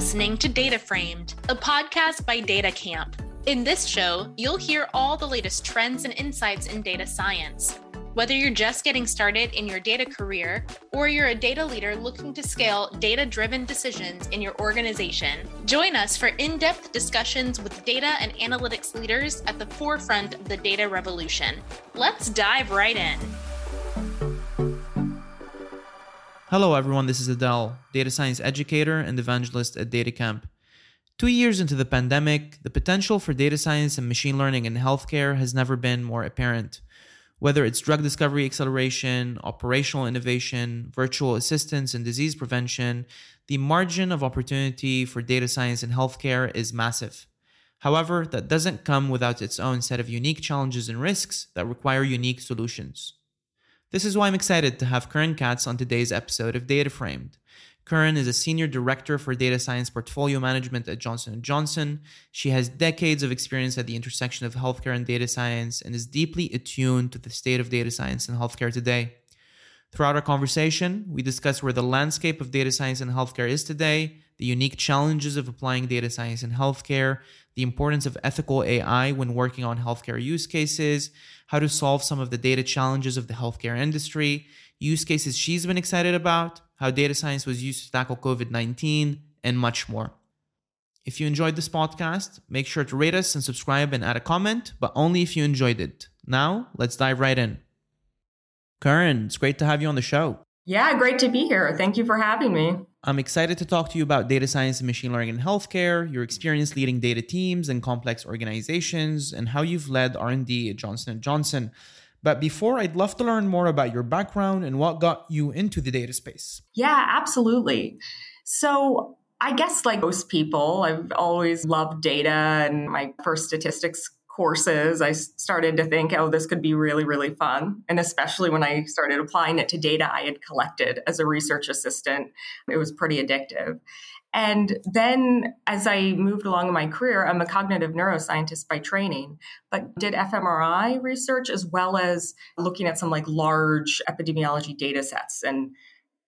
listening to Data Framed, a podcast by DataCamp. In this show, you'll hear all the latest trends and insights in data science. Whether you're just getting started in your data career or you're a data leader looking to scale data driven decisions in your organization, join us for in depth discussions with data and analytics leaders at the forefront of the data revolution. Let's dive right in. Hello, everyone. This is Adele, data science educator and evangelist at DataCamp. Two years into the pandemic, the potential for data science and machine learning in healthcare has never been more apparent. Whether it's drug discovery acceleration, operational innovation, virtual assistance, and disease prevention, the margin of opportunity for data science in healthcare is massive. However, that doesn't come without its own set of unique challenges and risks that require unique solutions. This is why I'm excited to have Curren Katz on today's episode of Data Framed. Curren is a senior director for data science portfolio management at Johnson & Johnson. She has decades of experience at the intersection of healthcare and data science and is deeply attuned to the state of data science in healthcare today. Throughout our conversation, we discuss where the landscape of data science in healthcare is today, the unique challenges of applying data science in healthcare, the importance of ethical AI when working on healthcare use cases, how to solve some of the data challenges of the healthcare industry, use cases she's been excited about, how data science was used to tackle COVID 19, and much more. If you enjoyed this podcast, make sure to rate us and subscribe and add a comment, but only if you enjoyed it. Now, let's dive right in. Curren, it's great to have you on the show. Yeah, great to be here. Thank you for having me. I'm excited to talk to you about data science and machine learning in healthcare, your experience leading data teams and complex organizations, and how you've led R&D at Johnson & Johnson. But before, I'd love to learn more about your background and what got you into the data space. Yeah, absolutely. So, I guess like most people, I've always loved data and my first statistics courses, I started to think, oh, this could be really, really fun. And especially when I started applying it to data I had collected as a research assistant, it was pretty addictive. And then as I moved along in my career, I'm a cognitive neuroscientist by training, but did fMRI research as well as looking at some like large epidemiology data sets and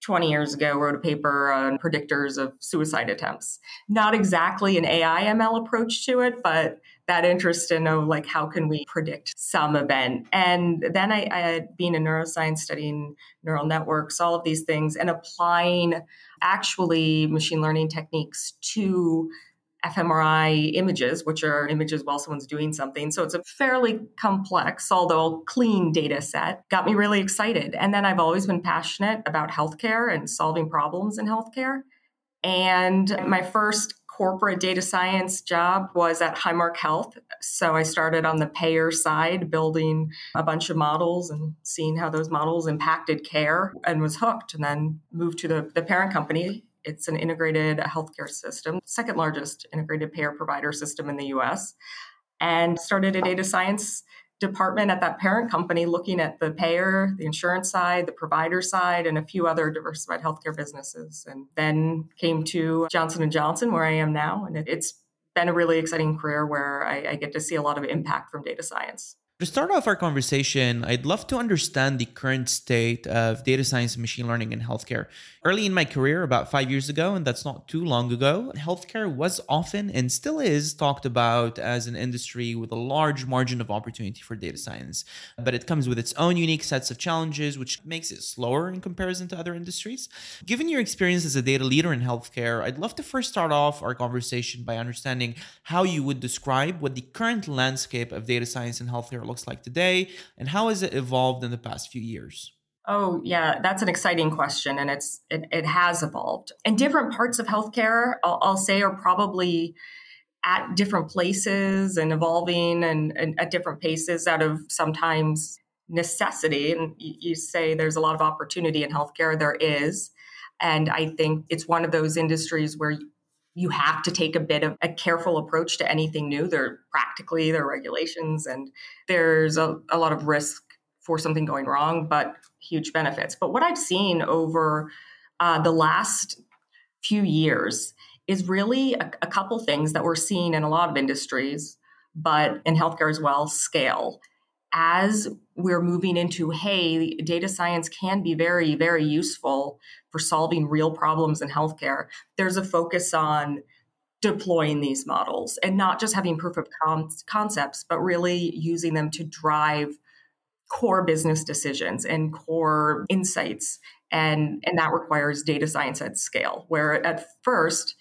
20 years ago wrote a paper on predictors of suicide attempts. Not exactly an AI ML approach to it, but that interest in oh, like how can we predict some event. And then I, I had been in neuroscience studying neural networks, all of these things, and applying actually machine learning techniques to fMRI images, which are images while someone's doing something. So it's a fairly complex, although clean data set. Got me really excited. And then I've always been passionate about healthcare and solving problems in healthcare. And my first corporate data science job was at Highmark Health. So I started on the payer side, building a bunch of models and seeing how those models impacted care and was hooked, and then moved to the, the parent company it's an integrated healthcare system, second largest integrated payer provider system in the US, and started a data science department at that parent company looking at the payer, the insurance side, the provider side, and a few other diversified healthcare businesses. And then came to Johnson & Johnson, where I am now. And it's been a really exciting career where I, I get to see a lot of impact from data science. To start off our conversation, I'd love to understand the current state of data science and machine learning in healthcare. Early in my career, about five years ago, and that's not too long ago, healthcare was often and still is talked about as an industry with a large margin of opportunity for data science. But it comes with its own unique sets of challenges, which makes it slower in comparison to other industries. Given your experience as a data leader in healthcare, I'd love to first start off our conversation by understanding how you would describe what the current landscape of data science in healthcare looks like today, and how has it evolved in the past few years? Oh, yeah, that's an exciting question, and it's it, it has evolved. And different parts of healthcare, I'll, I'll say, are probably at different places and evolving and, and, at different paces out of sometimes necessity. And you, say there's a lot of opportunity in healthcare. There is. And I think it's one of those industries where you have to take a bit of a careful approach to anything new. There practically there are regulations and there's a, a lot of risk for something going wrong, but huge benefits. But what I've seen over uh, the last few years is really a, a couple things that we're seeing in a lot of industries, but in healthcare as well, scale. as we're moving into, hey, data science can be very, very useful for solving real problems in healthcare, there's a focus on deploying these models and not just having proof of con- concepts, but really using them to drive core business decisions and core insights. And, and that requires data science at scale, where at first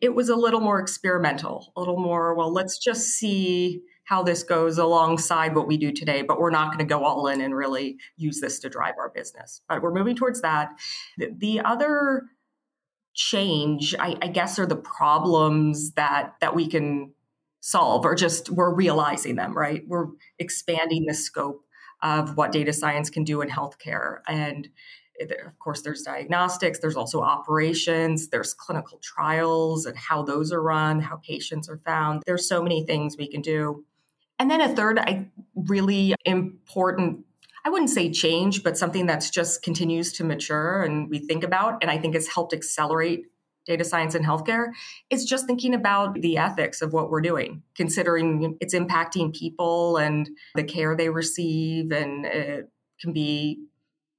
it was a little more experimental, a little more, well, let's just see how this goes alongside what we do today, but we're not going to go all in and really use this to drive our business. But we're moving towards that. The, the other change, I, I guess, are the problems that that we can solve, or just we're realizing them. Right, we're expanding the scope of what data science can do in healthcare, and of course there's diagnostics there's also operations there's clinical trials and how those are run how patients are found. There's so many things we can do. And then a third I, really important I wouldn't say change, but something that's just continues to mature and we think about, and I think has helped accelerate data science in healthcare, is just thinking about the ethics of what we're doing, considering it's impacting people and the care they receive, and it can be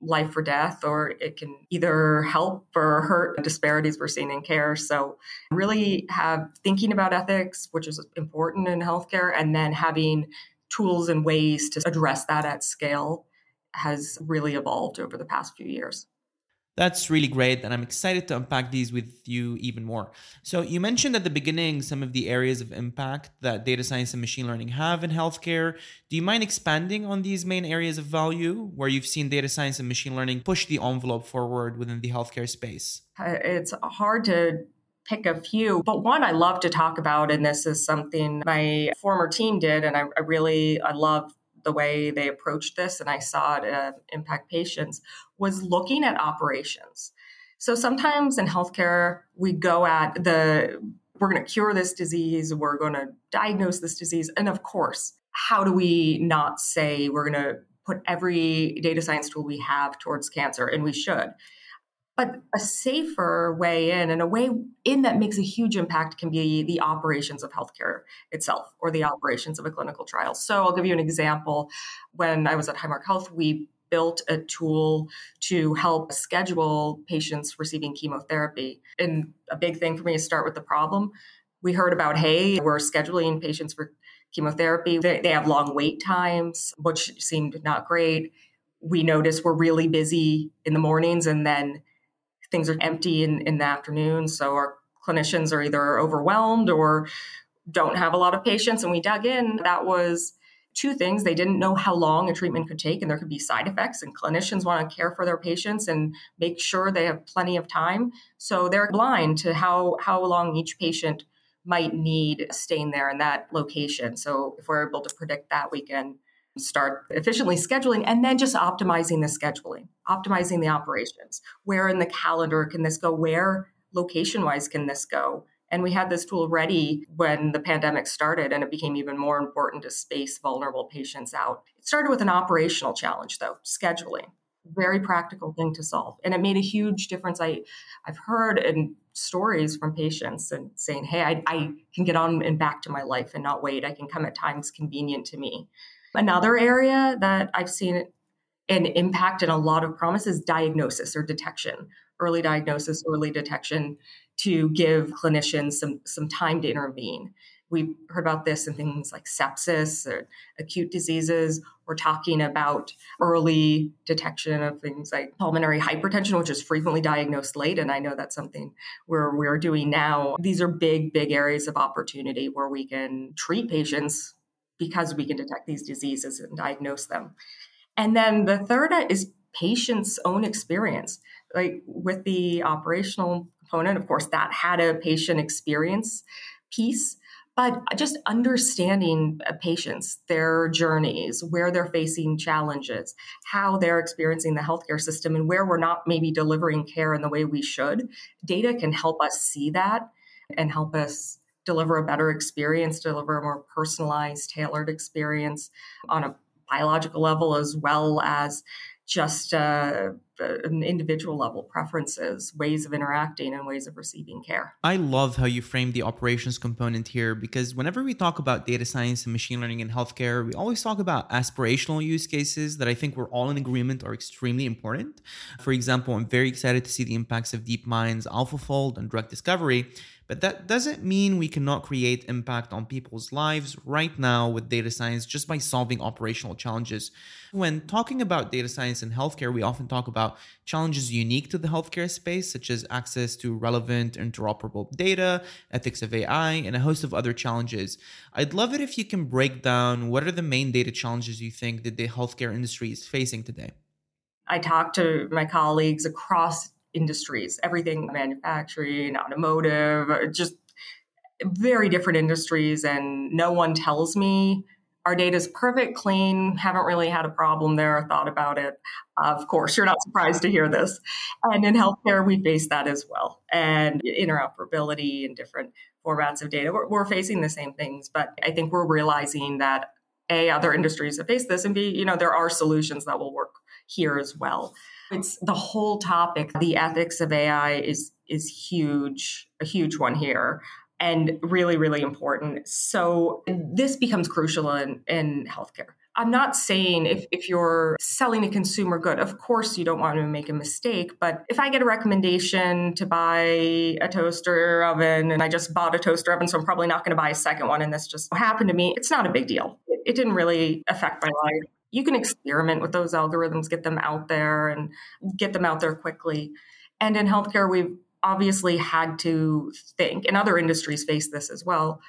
life or death, or it can either help or hurt disparities we're seeing in care. So, really have thinking about ethics, which is important in healthcare, and then having tools and ways to address that at scale has really evolved over the past few years. That's really great, and I'm excited to unpack these with you even more. So, you mentioned at the beginning some of the areas of impact that data science and machine learning have in healthcare. Do you mind expanding on these main areas of value where you've seen data science and machine learning push the envelope forward within the healthcare space? It's hard to pick a few, but one I love to talk about, and this is something my former team did, and I, I really I love the way they approached this, and I saw it uh, impact patients, was looking at operations. So sometimes in healthcare, we go at the we're going to cure this disease, we're going to diagnose this disease. And of course, how do we not say we're going to put every data science tool we have towards cancer? And we should. But a safer way in and a way in that makes a huge impact can be the operations of healthcare itself or the operations of a clinical trial. So I'll give you an example. When I was at Highmark Health, we built a tool to help schedule patients receiving chemotherapy. And a big thing for me is start with the problem. We heard about, hey, we're scheduling patients for chemotherapy. They, they have long wait times, which seemed not great. We noticed we're really busy in the mornings and then things are empty in, in the afternoon. So our clinicians are either overwhelmed or don't have a lot of patients. And we dug in. That was two things. They didn't know how long a treatment could take, and there could be side effects. And clinicians want to care for their patients and make sure they have plenty of time. So they're blind to how, how long each patient might need staying there in that location. So if we're able to predict that, we can start efficiently scheduling and then just optimizing the scheduling, optimizing the operations. Where in the calendar can this go? Where location wise can this go? And we had this tool ready when the pandemic started, and it became even more important to space vulnerable patients out. It started with an operational challenge, though scheduling. Very practical thing to solve. And it made a huge difference. I, I've heard in stories from patients and saying, hey, I, I can get on and back to my life and not wait. I can come at times convenient to me. Another area that I've seen an impact and a lot of promise is diagnosis or detection, early diagnosis, early detection to give clinicians some, some time to intervene. We've heard about this in things like sepsis or acute diseases. We're talking about early detection of things like pulmonary hypertension, which is frequently diagnosed late. And I know that's something we're, we're doing now. These are big, big areas of opportunity where we can treat patients because we can detect these diseases and diagnose them. And then the third is patient's own experience. Like with the operational component, of course, that had a patient experience piece, but just understanding uh, patients, their journeys, where they're facing challenges, how they're experiencing the healthcare system, and where we're not maybe delivering care in the way we should. Data can help us see that and help us deliver a better experience, deliver a more personalized, tailored experience on a biological level as well as just uh, an individual level preferences, ways of interacting, and ways of receiving care. I love how you frame the operations component here because whenever we talk about data science and machine learning in healthcare, we always talk about aspirational use cases that I think we're all in agreement are extremely important. For example, I'm very excited to see the impacts of DeepMind's AlphaFold and drug discovery. But that doesn't mean we cannot create impact on people's lives right now with data science just by solving operational challenges. When talking about data science in healthcare, we often talk about challenges unique to the healthcare space, such as access to relevant, interoperable data, ethics of AI, and a host of other challenges. I'd love it if you can break down what are the main data challenges you think that the healthcare industry is facing today. I talk to my colleagues across industries, everything manufacturing, automotive, uh, just very different industries. And no one tells me our data is perfect, clean, haven't really had a problem there, or thought about it. Of course, you're not surprised to hear this. And in healthcare, we face that as well. And interoperability and different formats of data, we're, we're facing the same things. But I think we're realizing that A, other industries have faced this, and B, you know, there are solutions that will work here as well. It's the whole topic. The ethics of AI is is huge, a huge one here and really, really important. So this becomes crucial in, in healthcare. I'm not saying if, if you're selling a consumer good, of course you don't want to make a mistake. But if I get a recommendation to buy a toaster oven and I just bought a toaster oven, so I'm probably not going to buy a second one, and this just happened to me, it's not a big deal. It, it didn't really affect my life you can experiment with those algorithms, get them out there and get them out there quickly. And in healthcare, we've obviously had to think, and other industries face this as well.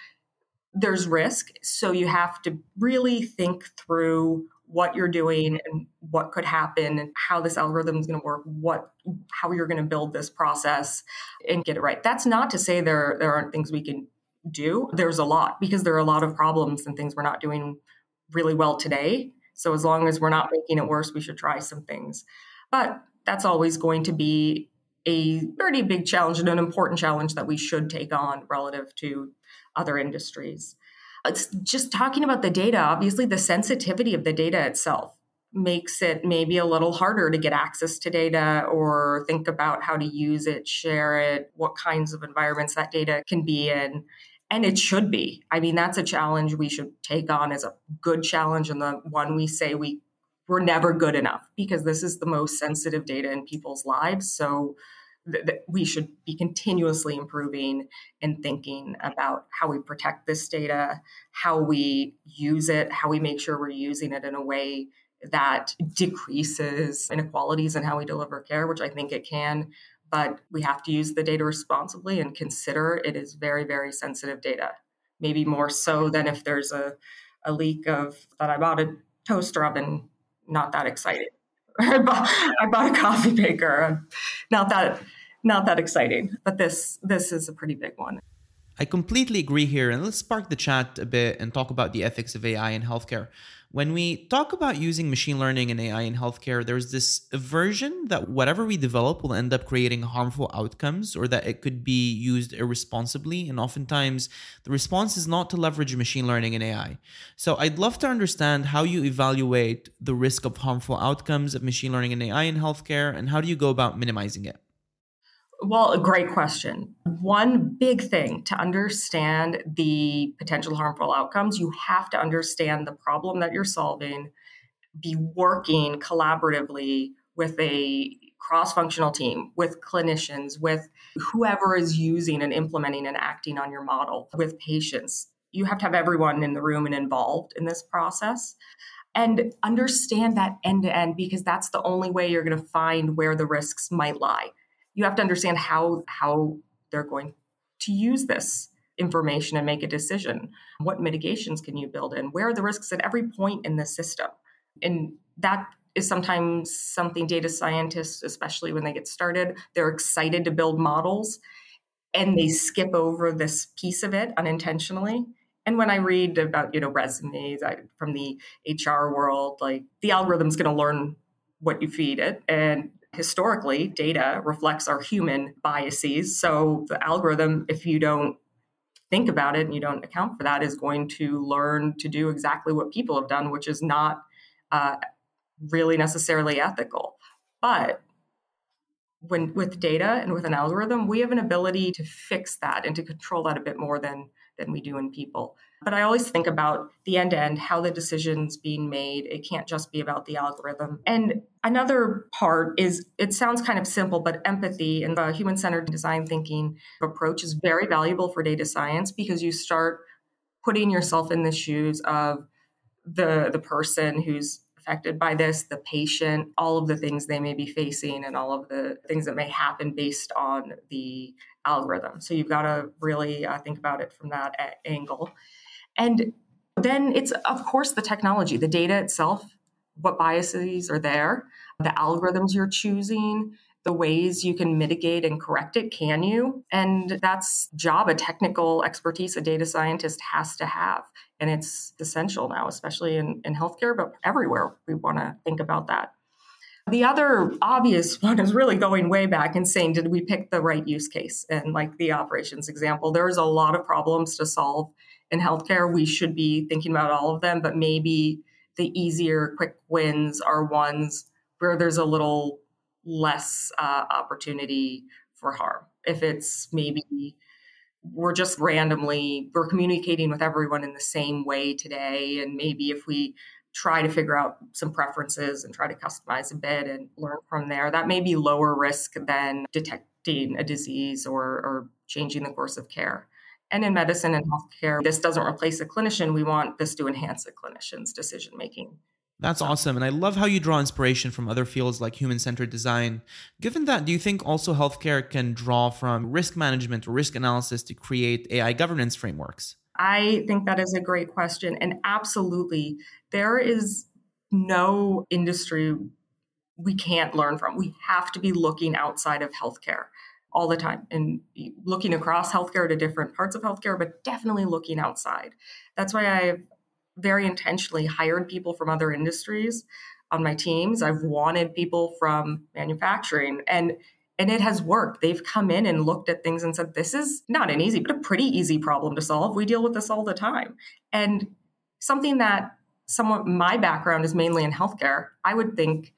There's risk. So you have to really think through what you're doing and what could happen and how this algorithm is going to work, what how you're going to build this process and get it right. That's not to say there there aren't things we can do. There's a lot because there are a lot of problems and things we're not doing really well today so as long as we're not making it worse, we should try some things. But that's always going to be a pretty big challenge and an important challenge that we should take on relative to other industries. It's just talking about the data, obviously, the sensitivity of the data itself makes it maybe a little harder to get access to data or think about how to use it, share it, what kinds of environments that data can be in and it should be. I mean, that's a challenge we should take on as a good challenge and the one we say we we're never good enough because this is the most sensitive data in people's lives. So th- th- we should be continuously improving and thinking about how we protect this data, how we use it, how we make sure we're using it in a way that decreases inequalities in how we deliver care, which I think it can, but we have to use the data responsibly and consider it is very, very sensitive data. Maybe more so than if there's a, a leak of that I bought a toaster oven, not that excited. I, bought, I bought a coffee maker, not that not that exciting. But this this is a pretty big one. I completely agree here, and let's spark the chat a bit and talk about the ethics of AI in healthcare. When we talk about using machine learning and AI in healthcare, there's this aversion that whatever we develop will end up creating harmful outcomes or that it could be used irresponsibly. And oftentimes, the response is not to leverage machine learning and AI. So, I'd love to understand how you evaluate the risk of harmful outcomes of machine learning and AI in healthcare, and how do you go about minimizing it? Well, a great question. One big thing to understand the potential harmful outcomes, you have to understand the problem that you're solving, be working collaboratively with a cross functional team, with clinicians, with whoever is using and implementing and acting on your model, with patients. You have to have everyone in the room and involved in this process and understand that end to end because that's the only way you're going to find where the risks might lie you have to understand how how they're going to use this information and make a decision. What mitigations can you build in? Where are the risks at every point in the system? And that is sometimes something data scientists, especially when they get started, they're excited to build models and they skip over this piece of it unintentionally. And when I read about, you know, resumes from the HR world, like the algorithm's going to learn what you feed it and historically, data reflects our human biases. So the algorithm, if you don't think about it and you don't account for that, is going to learn to do exactly what people have done, which is not uh, really necessarily ethical. But when with data and with an algorithm, we have an ability to fix that and to control that a bit more than than we do in people. But I always think about the end to end, how the decision's being made. It can't just be about the algorithm. And another part is it sounds kind of simple, but empathy and the human centered design thinking approach is very valuable for data science because you start putting yourself in the shoes of the the person who's affected by this, the patient, all of the things they may be facing, and all of the things that may happen based on the algorithm. So you've got to really uh, think about it from that angle. And then it's, of course, the technology, the data itself, what biases are there, the algorithms you're choosing, the ways you can mitigate and correct it can you? And that's job a technical expertise a data scientist has to have. And it's essential now especially in, in healthcare but everywhere we want to think about that. The other obvious one is really going way back and saying did we pick the right use case? And like the operations example there's a lot of problems to solve in healthcare we should be thinking about all of them but maybe the easier quick wins are ones where there's a little less uh, opportunity for harm. If it's maybe we're just randomly we're communicating with everyone in the same way today, and maybe if we try to figure out some preferences and try to customize a bit and learn from there, that may be lower risk than detecting a disease or, or changing the course of care. And in medicine and healthcare, this doesn't replace a clinician. We want this to enhance a clinician's decision making that's awesome. And I love how you draw inspiration from other fields like human centered design. Given that, do you think also healthcare can draw from risk management or risk analysis to create AI governance frameworks? I think that is a great question. And absolutely, there is no industry we can't learn from. We have to be looking outside of healthcare all the time and looking across healthcare to different parts of healthcare, but definitely looking outside. That's why I've very intentionally hired people from other industries on my teams. I've wanted people from manufacturing and and it has worked. They've come in and looked at things and said, this is not an easy, but a pretty easy problem to solve. We deal with this all the time. And something that somewhat my background is mainly in healthcare, I would think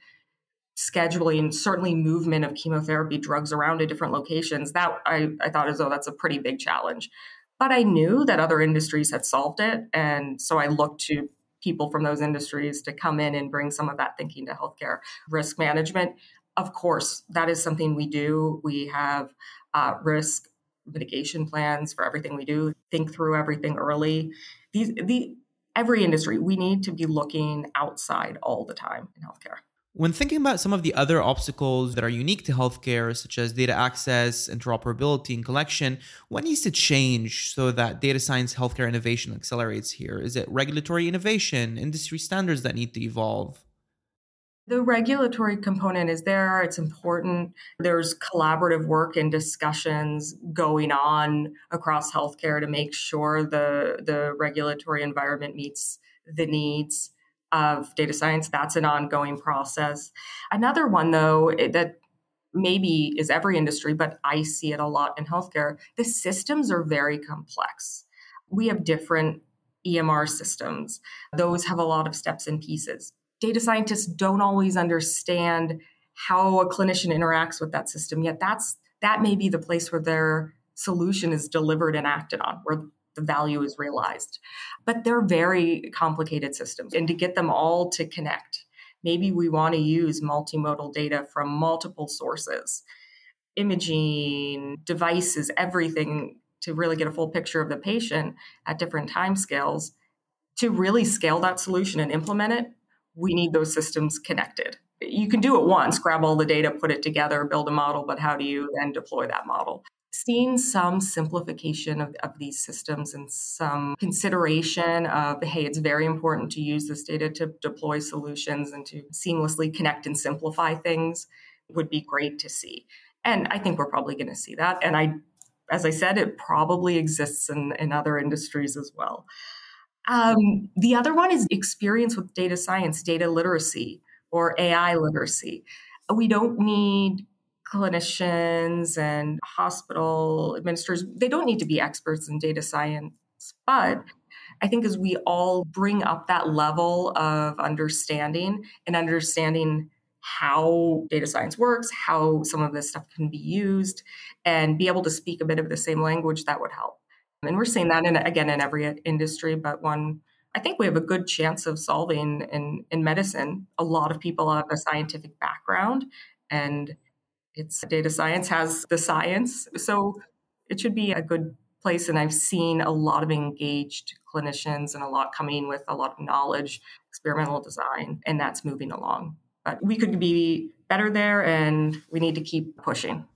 scheduling, certainly movement of chemotherapy drugs around to different locations, that I, I thought as though that's a pretty big challenge. But I knew that other industries had solved it. And so I looked to people from those industries to come in and bring some of that thinking to healthcare. Risk management, of course, that is something we do. We have uh, risk mitigation plans for everything we do, think through everything early. These, the, every industry, we need to be looking outside all the time in healthcare. When thinking about some of the other obstacles that are unique to healthcare, such as data access, interoperability, and collection, what needs to change so that data science healthcare innovation accelerates here? Is it regulatory innovation, industry standards that need to evolve? The regulatory component is there. It's important. There's collaborative work and discussions going on across healthcare to make sure the, the regulatory environment meets the needs of data science. That's an ongoing process. Another one, though, eh, that maybe is every industry, but I see it a lot in healthcare, the systems are very complex. We have different EMR systems, those have a lot of steps and pieces. Data scientists don't always understand how a clinician interacts with that system yet that's that may be the place where their solution is delivered and acted on where the value is realized. But they're very complicated systems. And to get them all to connect, maybe we want to use multimodal data from multiple sources imaging, devices, everything to really get a full picture of the patient at different time scales. To really scale that solution and implement it, we need those systems connected. You can do it once, grab all the data, put it together, build a model, but how do you then deploy that model? Seeing some simplification of, of these systems and some consideration of, hey, it's very important to use this data to deploy solutions and to seamlessly connect and simplify things would be great to see. And I think we're probably going to see that. And I, as I said, it probably exists in, in other industries as well. Um, the other one is experience with data science, data literacy, or AI literacy. We don't need clinicians and hospital administrators, they don't need to be experts in data science, but I think as we all bring up that level of understanding and understanding how data science works, how some of this stuff can be used, and be able to speak a bit of the same language that would help. And we're seeing that in, again in every industry, but one I think we have a good chance of solving in, in medicine. A lot of people have a scientific background and it's data science has the science. So it should be a good place. And I've seen a lot of engaged clinicians and a lot coming with a lot of knowledge, experimental design, and that's moving along. But we could be better there and we need to keep pushing.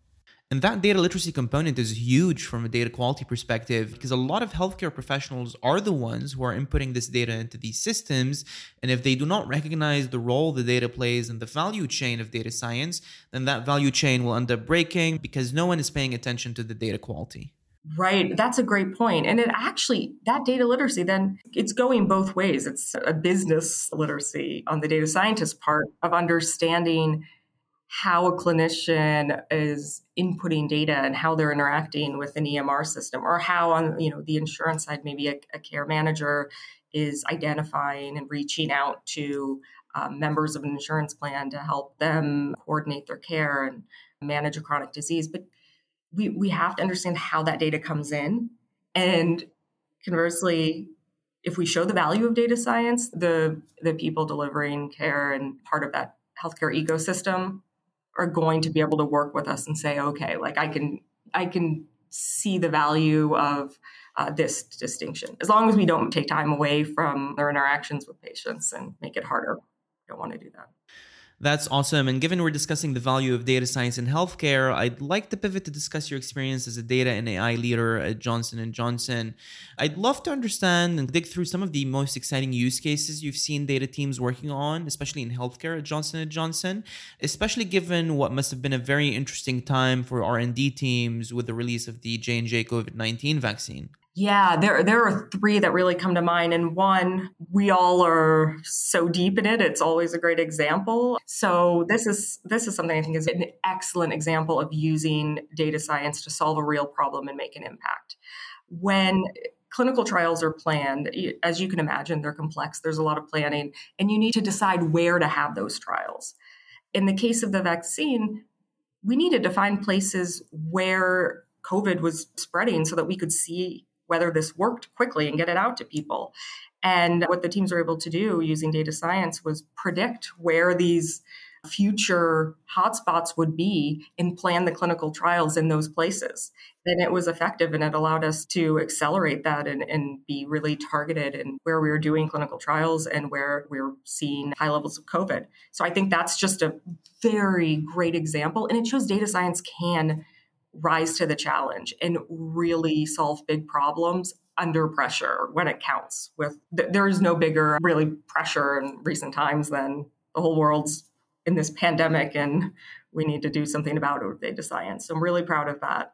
And that data literacy component is huge from a data quality perspective because a lot of healthcare professionals are the ones who are inputting this data into these systems. And if they do not recognize the role the data plays in the value chain of data science, then that value chain will end up breaking because no one is paying attention to the data quality. Right. That's a great point. And it actually, that data literacy, then it's going both ways. It's a business literacy on the data scientist part of understanding how a clinician is inputting data and how they're interacting with an EMR system, or how on you know the insurance side, maybe a, a care manager is identifying and reaching out to um, members of an insurance plan to help them coordinate their care and manage a chronic disease. But we we have to understand how that data comes in, and conversely, if we show the value of data science, the the people delivering care and part of that healthcare ecosystem are going to be able to work with us and say, okay, like I can I can see the value of uh, this distinction as long as we don't take time away from their interactions with patients and make it harder. Don't want to do that. That's awesome. And given we're discussing the value of data science in healthcare, I'd like to pivot to discuss your experience as a data and AI leader at Johnson Johnson. I'd love to understand and dig through some of the most exciting use cases you've seen data teams working on, especially in healthcare at Johnson Johnson, especially given what must have been a very interesting time for R&D teams with the release of the J&J COVID-19 vaccine. Yeah, there there are three that really come to mind. And one, we all are so deep in it. It's always a great example. So this is this is something I think is an excellent example of using data science to solve a real problem and make an impact. When clinical trials are planned, as you can imagine, they're complex. There's a lot of planning, and you need to decide where to have those trials. In the case of the vaccine, we needed to find places where COVID was spreading so that we could see whether this worked quickly and get it out to people. And what the teams were able to do using data science was predict where these future hotspots would be and plan the clinical trials in those places. And it was effective and it allowed us to accelerate that and, and be really targeted in where we were doing clinical trials and where we were seeing high levels of COVID. So I think that's just a very great example. And it shows data science can rise to the challenge and really solve big problems under pressure when it counts with th- there is no bigger really pressure in recent times than the whole world's in this pandemic and we need to do something about it with data science. So i'm really proud of that.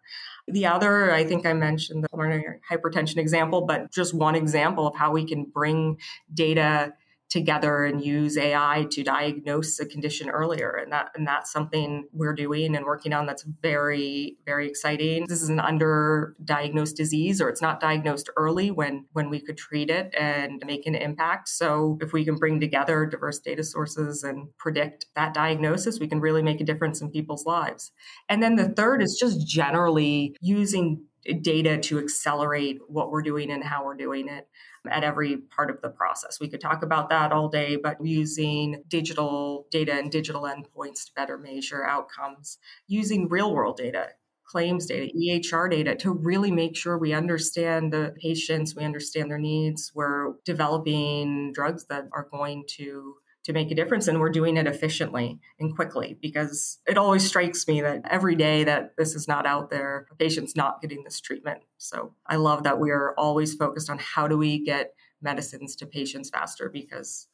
The other i think i mentioned the hypertension example but just one example of how we can bring data together and use AI to diagnose a condition earlier. And that and that's something we're doing and working on that's very, very exciting. This is an underdiagnosed disease or it's not diagnosed early when when we could treat it and make an impact. So if we can bring together diverse data sources and predict that diagnosis, we can really make a difference in people's lives. And then the third is just generally using data to accelerate what we're doing and how we're doing it at every part of the process. We could talk about that all day, but using digital data and digital endpoints to better measure outcomes, using real world data, claims data, EHR data to really make sure we understand the patients, we understand their needs. We're developing drugs that are going to to make a difference and we're doing it efficiently and quickly because it always strikes me that every day that this is not out there a patient's not getting this treatment. So i love that we are always focused on how do we get medicines to patients faster because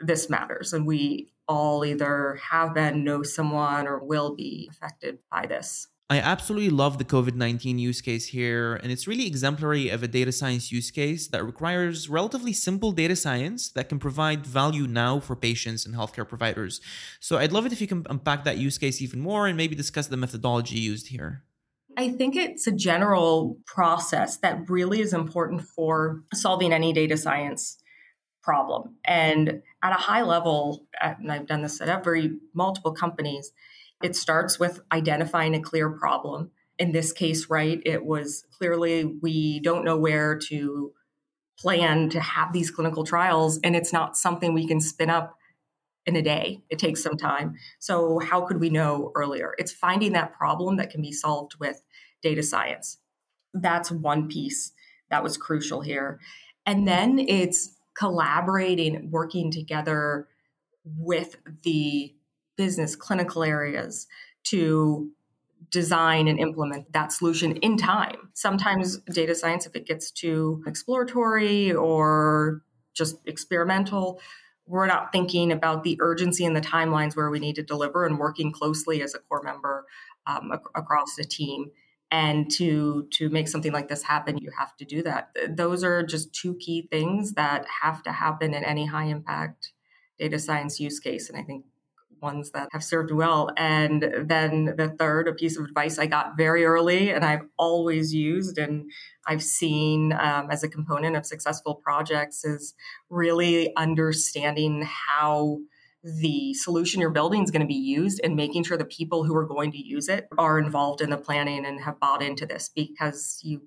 this matters and we all either have been know someone or will be affected by this I absolutely love the COVID 19 use case here, and it's really exemplary of a data science use case that requires relatively simple data science that can provide value now for patients and healthcare providers. So I'd love it if you can unpack that use case even more and maybe discuss the methodology used here. I think it's a general process that really is important for solving any data science problem. And at a high level, and I've done this at every multiple companies, it starts with identifying a clear problem. In this case, right, it was clearly we don't know where to plan to have these clinical trials, and it's not something we can spin up in a day. It takes some time. So, how could we know earlier? It's finding that problem that can be solved with data science. That's one piece that was crucial here. And then it's collaborating, working together with the business clinical areas to design and implement that solution in time. Sometimes data science, if it gets too exploratory or just experimental, we're not thinking about the urgency and the timelines where we need to deliver and working closely as a core member um, ac- across the team. And to to make something like this happen you have to do that. Those are just two key things that have to happen in any high impact data science use case. And i think ones that have served well. And then the third a piece of advice i got very early and i've always used and i've seen um, as a component of successful projects is really understanding how the solution you're building is going to be used and making sure the people who are going to use it are involved in the planning and have bought into this. Because you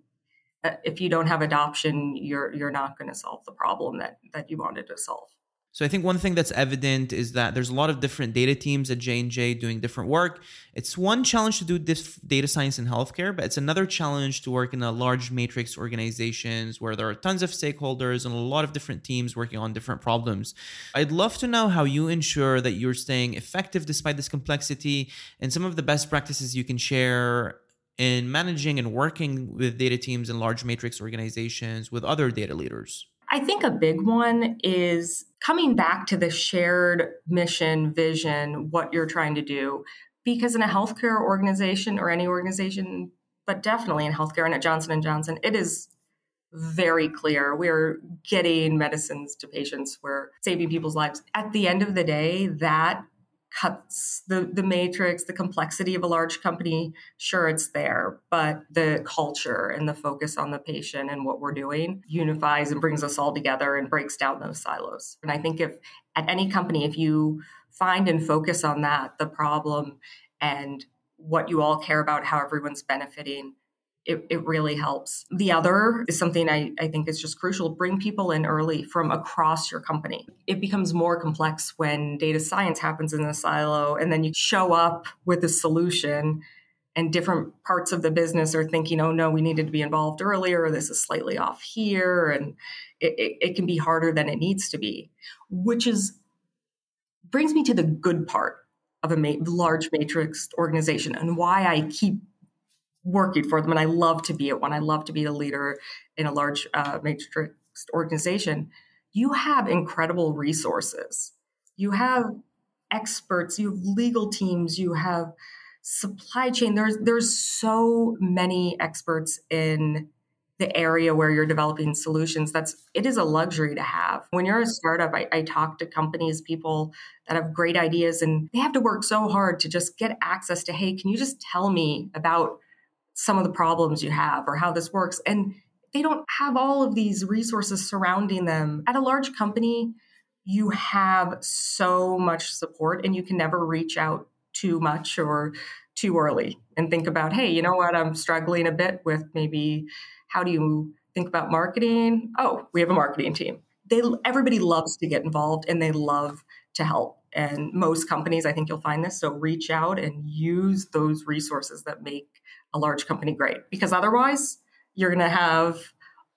uh, if you don't have adoption you're you're not going to solve the problem that that you wanted to solve so I think one thing that's evident is that there's a lot of different data teams at J&J doing different work. It's one challenge to do this data science in healthcare, but it's another challenge to work in a large matrix organizations where there are tons of stakeholders and a lot of different teams working on different problems. I'd love to know how you ensure that you're staying effective despite this complexity and some of the best practices you can share in managing and working with data teams in large matrix organizations with other data leaders. I think a big one is coming back to the shared mission, vision, what you're trying to do. Because in a healthcare organization or any organization, but definitely in healthcare and at Johnson and Johnson, it is very clear. We're getting medicines to patients, we're saving people's lives. At the end of the day, that cuts the the matrix the complexity of a large company sure it's there but the culture and the focus on the patient and what we're doing unifies and brings us all together and breaks down those silos. And i think if at any company if you find and focus on that the problem and what you all care about how everyone's benefiting it, it really helps. The other is something I, I think is just crucial bring people in early from across your company. It becomes more complex when data science happens in a silo and then you show up with a solution and different parts of the business are thinking, oh no, we needed to be involved earlier, this is slightly off here. And it, it, it can be harder than it needs to be, which is brings me to the good part of a ma- large matrix organization and why I keep working for them and i love to be at one. I love to be a leader in a large uh, matrix organization. You have incredible resources. You have experts. You have legal teams. You have supply chain. There's there's so many experts in the area where you're developing solutions. That's it is a luxury to have. When you're a startup I, I, talk to companies people that have great ideas and they have to work so hard to just get access to hey can you just tell me about some of the problems you have or how this works. And they don't have all of these resources surrounding them. At a large company, you have so much support and you can never reach out too much or too early and think about, hey, you know what, I'm struggling a bit with maybe how do you think about marketing? Oh, we have a marketing team. They everybody loves to get involved and they love to help. And most companies, I think you'll find this. So reach out and use those resources that make a large company great because otherwise you're going to have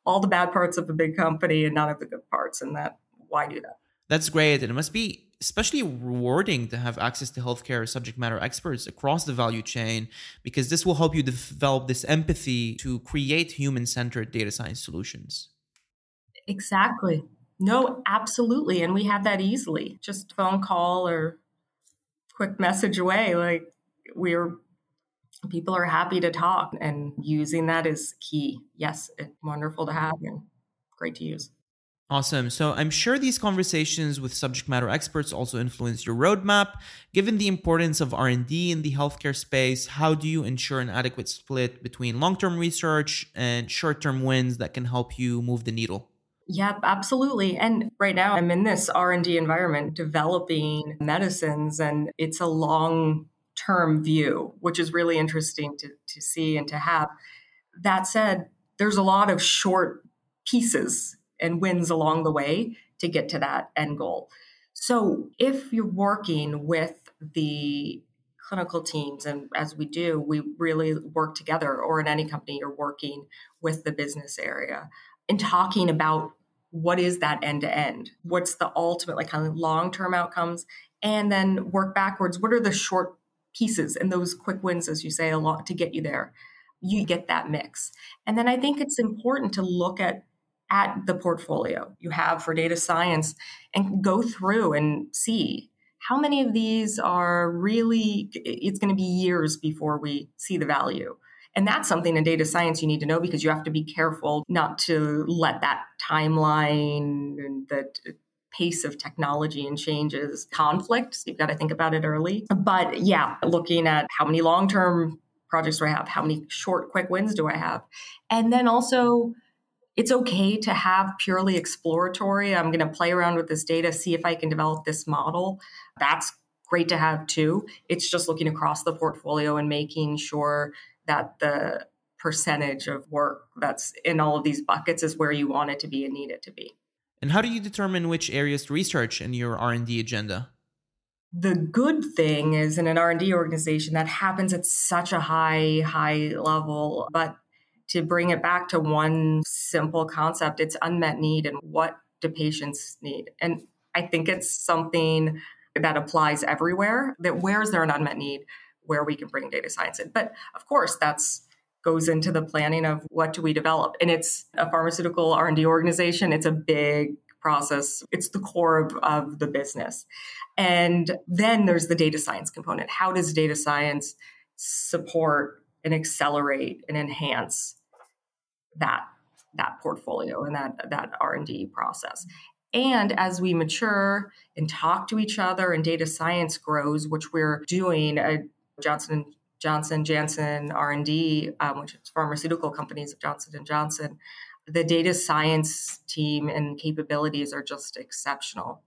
all the bad parts of a big company and none of the good parts and that why do that that's great and it must be especially rewarding to have access to healthcare subject matter experts across the value chain because this will help you develop this empathy to create human-centered data science solutions exactly no absolutely and we have that easily just phone call or quick message away like we're people are happy to talk and using that is key. Yes, it's wonderful to have and great to use. Awesome. So I'm sure these conversations with subject matter experts also influence your roadmap. Given the importance of R&D in the healthcare space, how do you ensure an adequate split between long-term research and short-term wins that can help you move the needle? Yep, absolutely. And right now I'm in this R&D environment developing medicines and it's a long term view, which is really interesting to, to see and to have. That said, there's a lot of short pieces and wins along the way to get to that end goal. So if you're working with the clinical teams, and as we do, we really work together, or in any company, you're working with the business area and talking about what is that end to end? What's the ultimate, like kind of long term outcomes? And then work backwards. What are the short pieces and those quick wins, as you say, a lot to get you there? You get that mix. And then I think it's important to look at at the portfolio you have for data science and go through and see how many of these are really it's going to be years before we see the value and that's something in data science you need to know because you have to be careful not to let that timeline and the pace of technology and changes conflict. So you've got to think about it early. But yeah, looking at how many long term projects do I have? How many short, quick wins do I have? And then also, it's okay to have purely exploratory. I'm going to play around with this data, see if I can develop this model. That's great to have too. It's just looking across the portfolio and making sure that the percentage of work that's in all of these buckets is where you want it to be and need it to be. And how do you determine which areas to research in your R&D agenda? The good thing is in an R&D organization that happens at such a high high level, but to bring it back to one simple concept, it's unmet need and what do patients need? And I think it's something that applies everywhere that where is there an unmet need? Where we can bring data science in. But of course, that's goes into the planning of what do we develop. And it's a pharmaceutical R&D organization. It's a big process. It's the core of, of the business. And then there's the data science component. How does data science support and accelerate and enhance that that portfolio and that that R&D process? And as we mature and talk to each other and data science grows, which we're doing, a Johnson Johnson, Janssen R&D, um, which is pharmaceutical companies of Johnson and Johnson, the data science team and capabilities are just exceptional.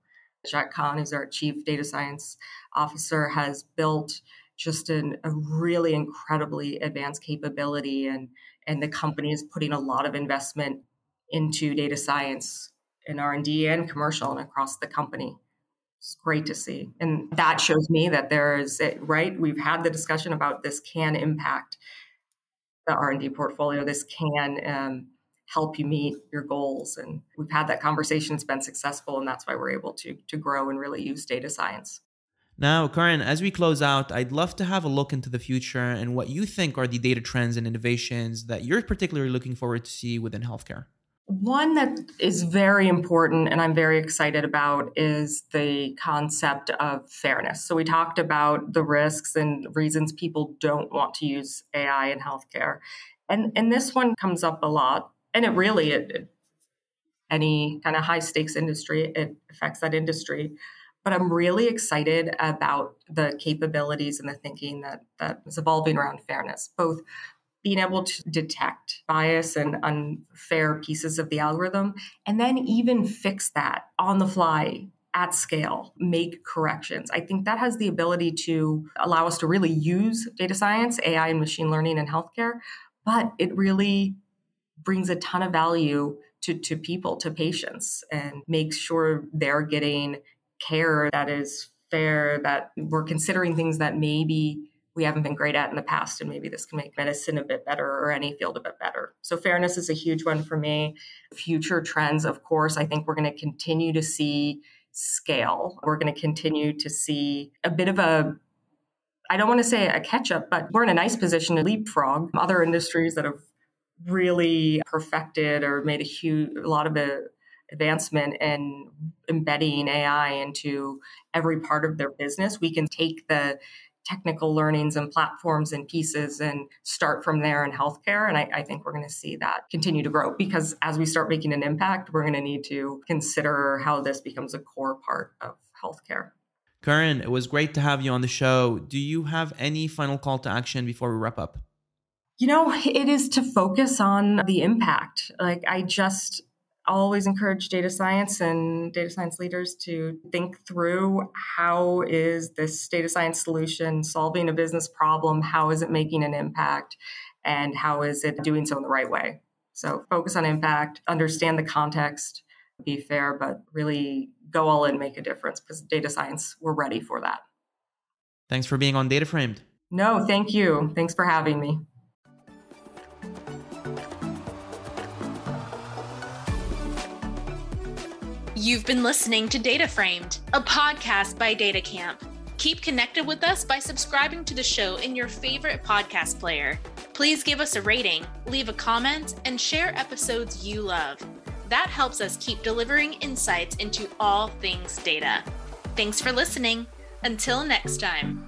Najat Khan, who's our chief data science officer, has built just an, a really incredibly advanced capability, and and the company is putting a lot of investment into data science and R&D and commercial and across the company it's great to see. And that shows me that there is, right? We've had the discussion about this can impact the R&D portfolio. This can um, help you meet your goals. And we've had that conversation. It's been successful. And that's why we're able to, to grow and really use data science. Now, Curren, as we close out, I'd love to have a look into the future and what you think are the data trends and innovations that you're particularly looking forward to see within healthcare. One that is very important and I'm very excited about is the concept of fairness. So, we talked about the risks and reasons people don't want to use AI in healthcare. And, and this one comes up a lot. And it really, it, any kind of high stakes industry, it affects that industry. But I'm really excited about the capabilities and the thinking that, that is evolving around fairness, both being able to detect bias and unfair pieces of the algorithm, and then even fix that on the fly at scale, make corrections. I think that has the ability to allow us to really use data science, AI, and machine learning in healthcare, but it really brings a ton of value to, to people, to patients, and makes sure they're getting care that is fair, that we're considering things that maybe we haven't been great at in the past and maybe this can make medicine a bit better or any field a bit better. So fairness is a huge one for me. Future trends of course i think we're going to continue to see scale. We're going to continue to see a bit of a i don't want to say a catch up but we're in a nice position to leapfrog. Other industries that have really perfected or made a huge a lot of the advancement in embedding AI into every part of their business. We can take the technical learnings and platforms and pieces and start from there in healthcare. And I, I think we're going to see that continue to grow because as we start making an impact, we're going to need to consider how this becomes a core part of healthcare. Curren, it was great to have you on the show. Do you have any final call to action before we wrap up? You know, it is to focus on the impact. Like, I just, always encourage data science and data science leaders to think through how is this data science solution solving a business problem? How is it making an impact? And how is it doing so in the right way? So focus on impact, understand the context, be fair, but really go all in, make a difference because data science, we're ready for that. Thanks for being on Data Framed. No, thank you. Thanks for having me. You've been listening to Data Framed, a podcast by DataCamp. Keep connected with us by subscribing to the show in your favorite podcast player. Please give us a rating, leave a comment, and share episodes you love. That helps us keep delivering insights into all things data. Thanks for listening. Until next time.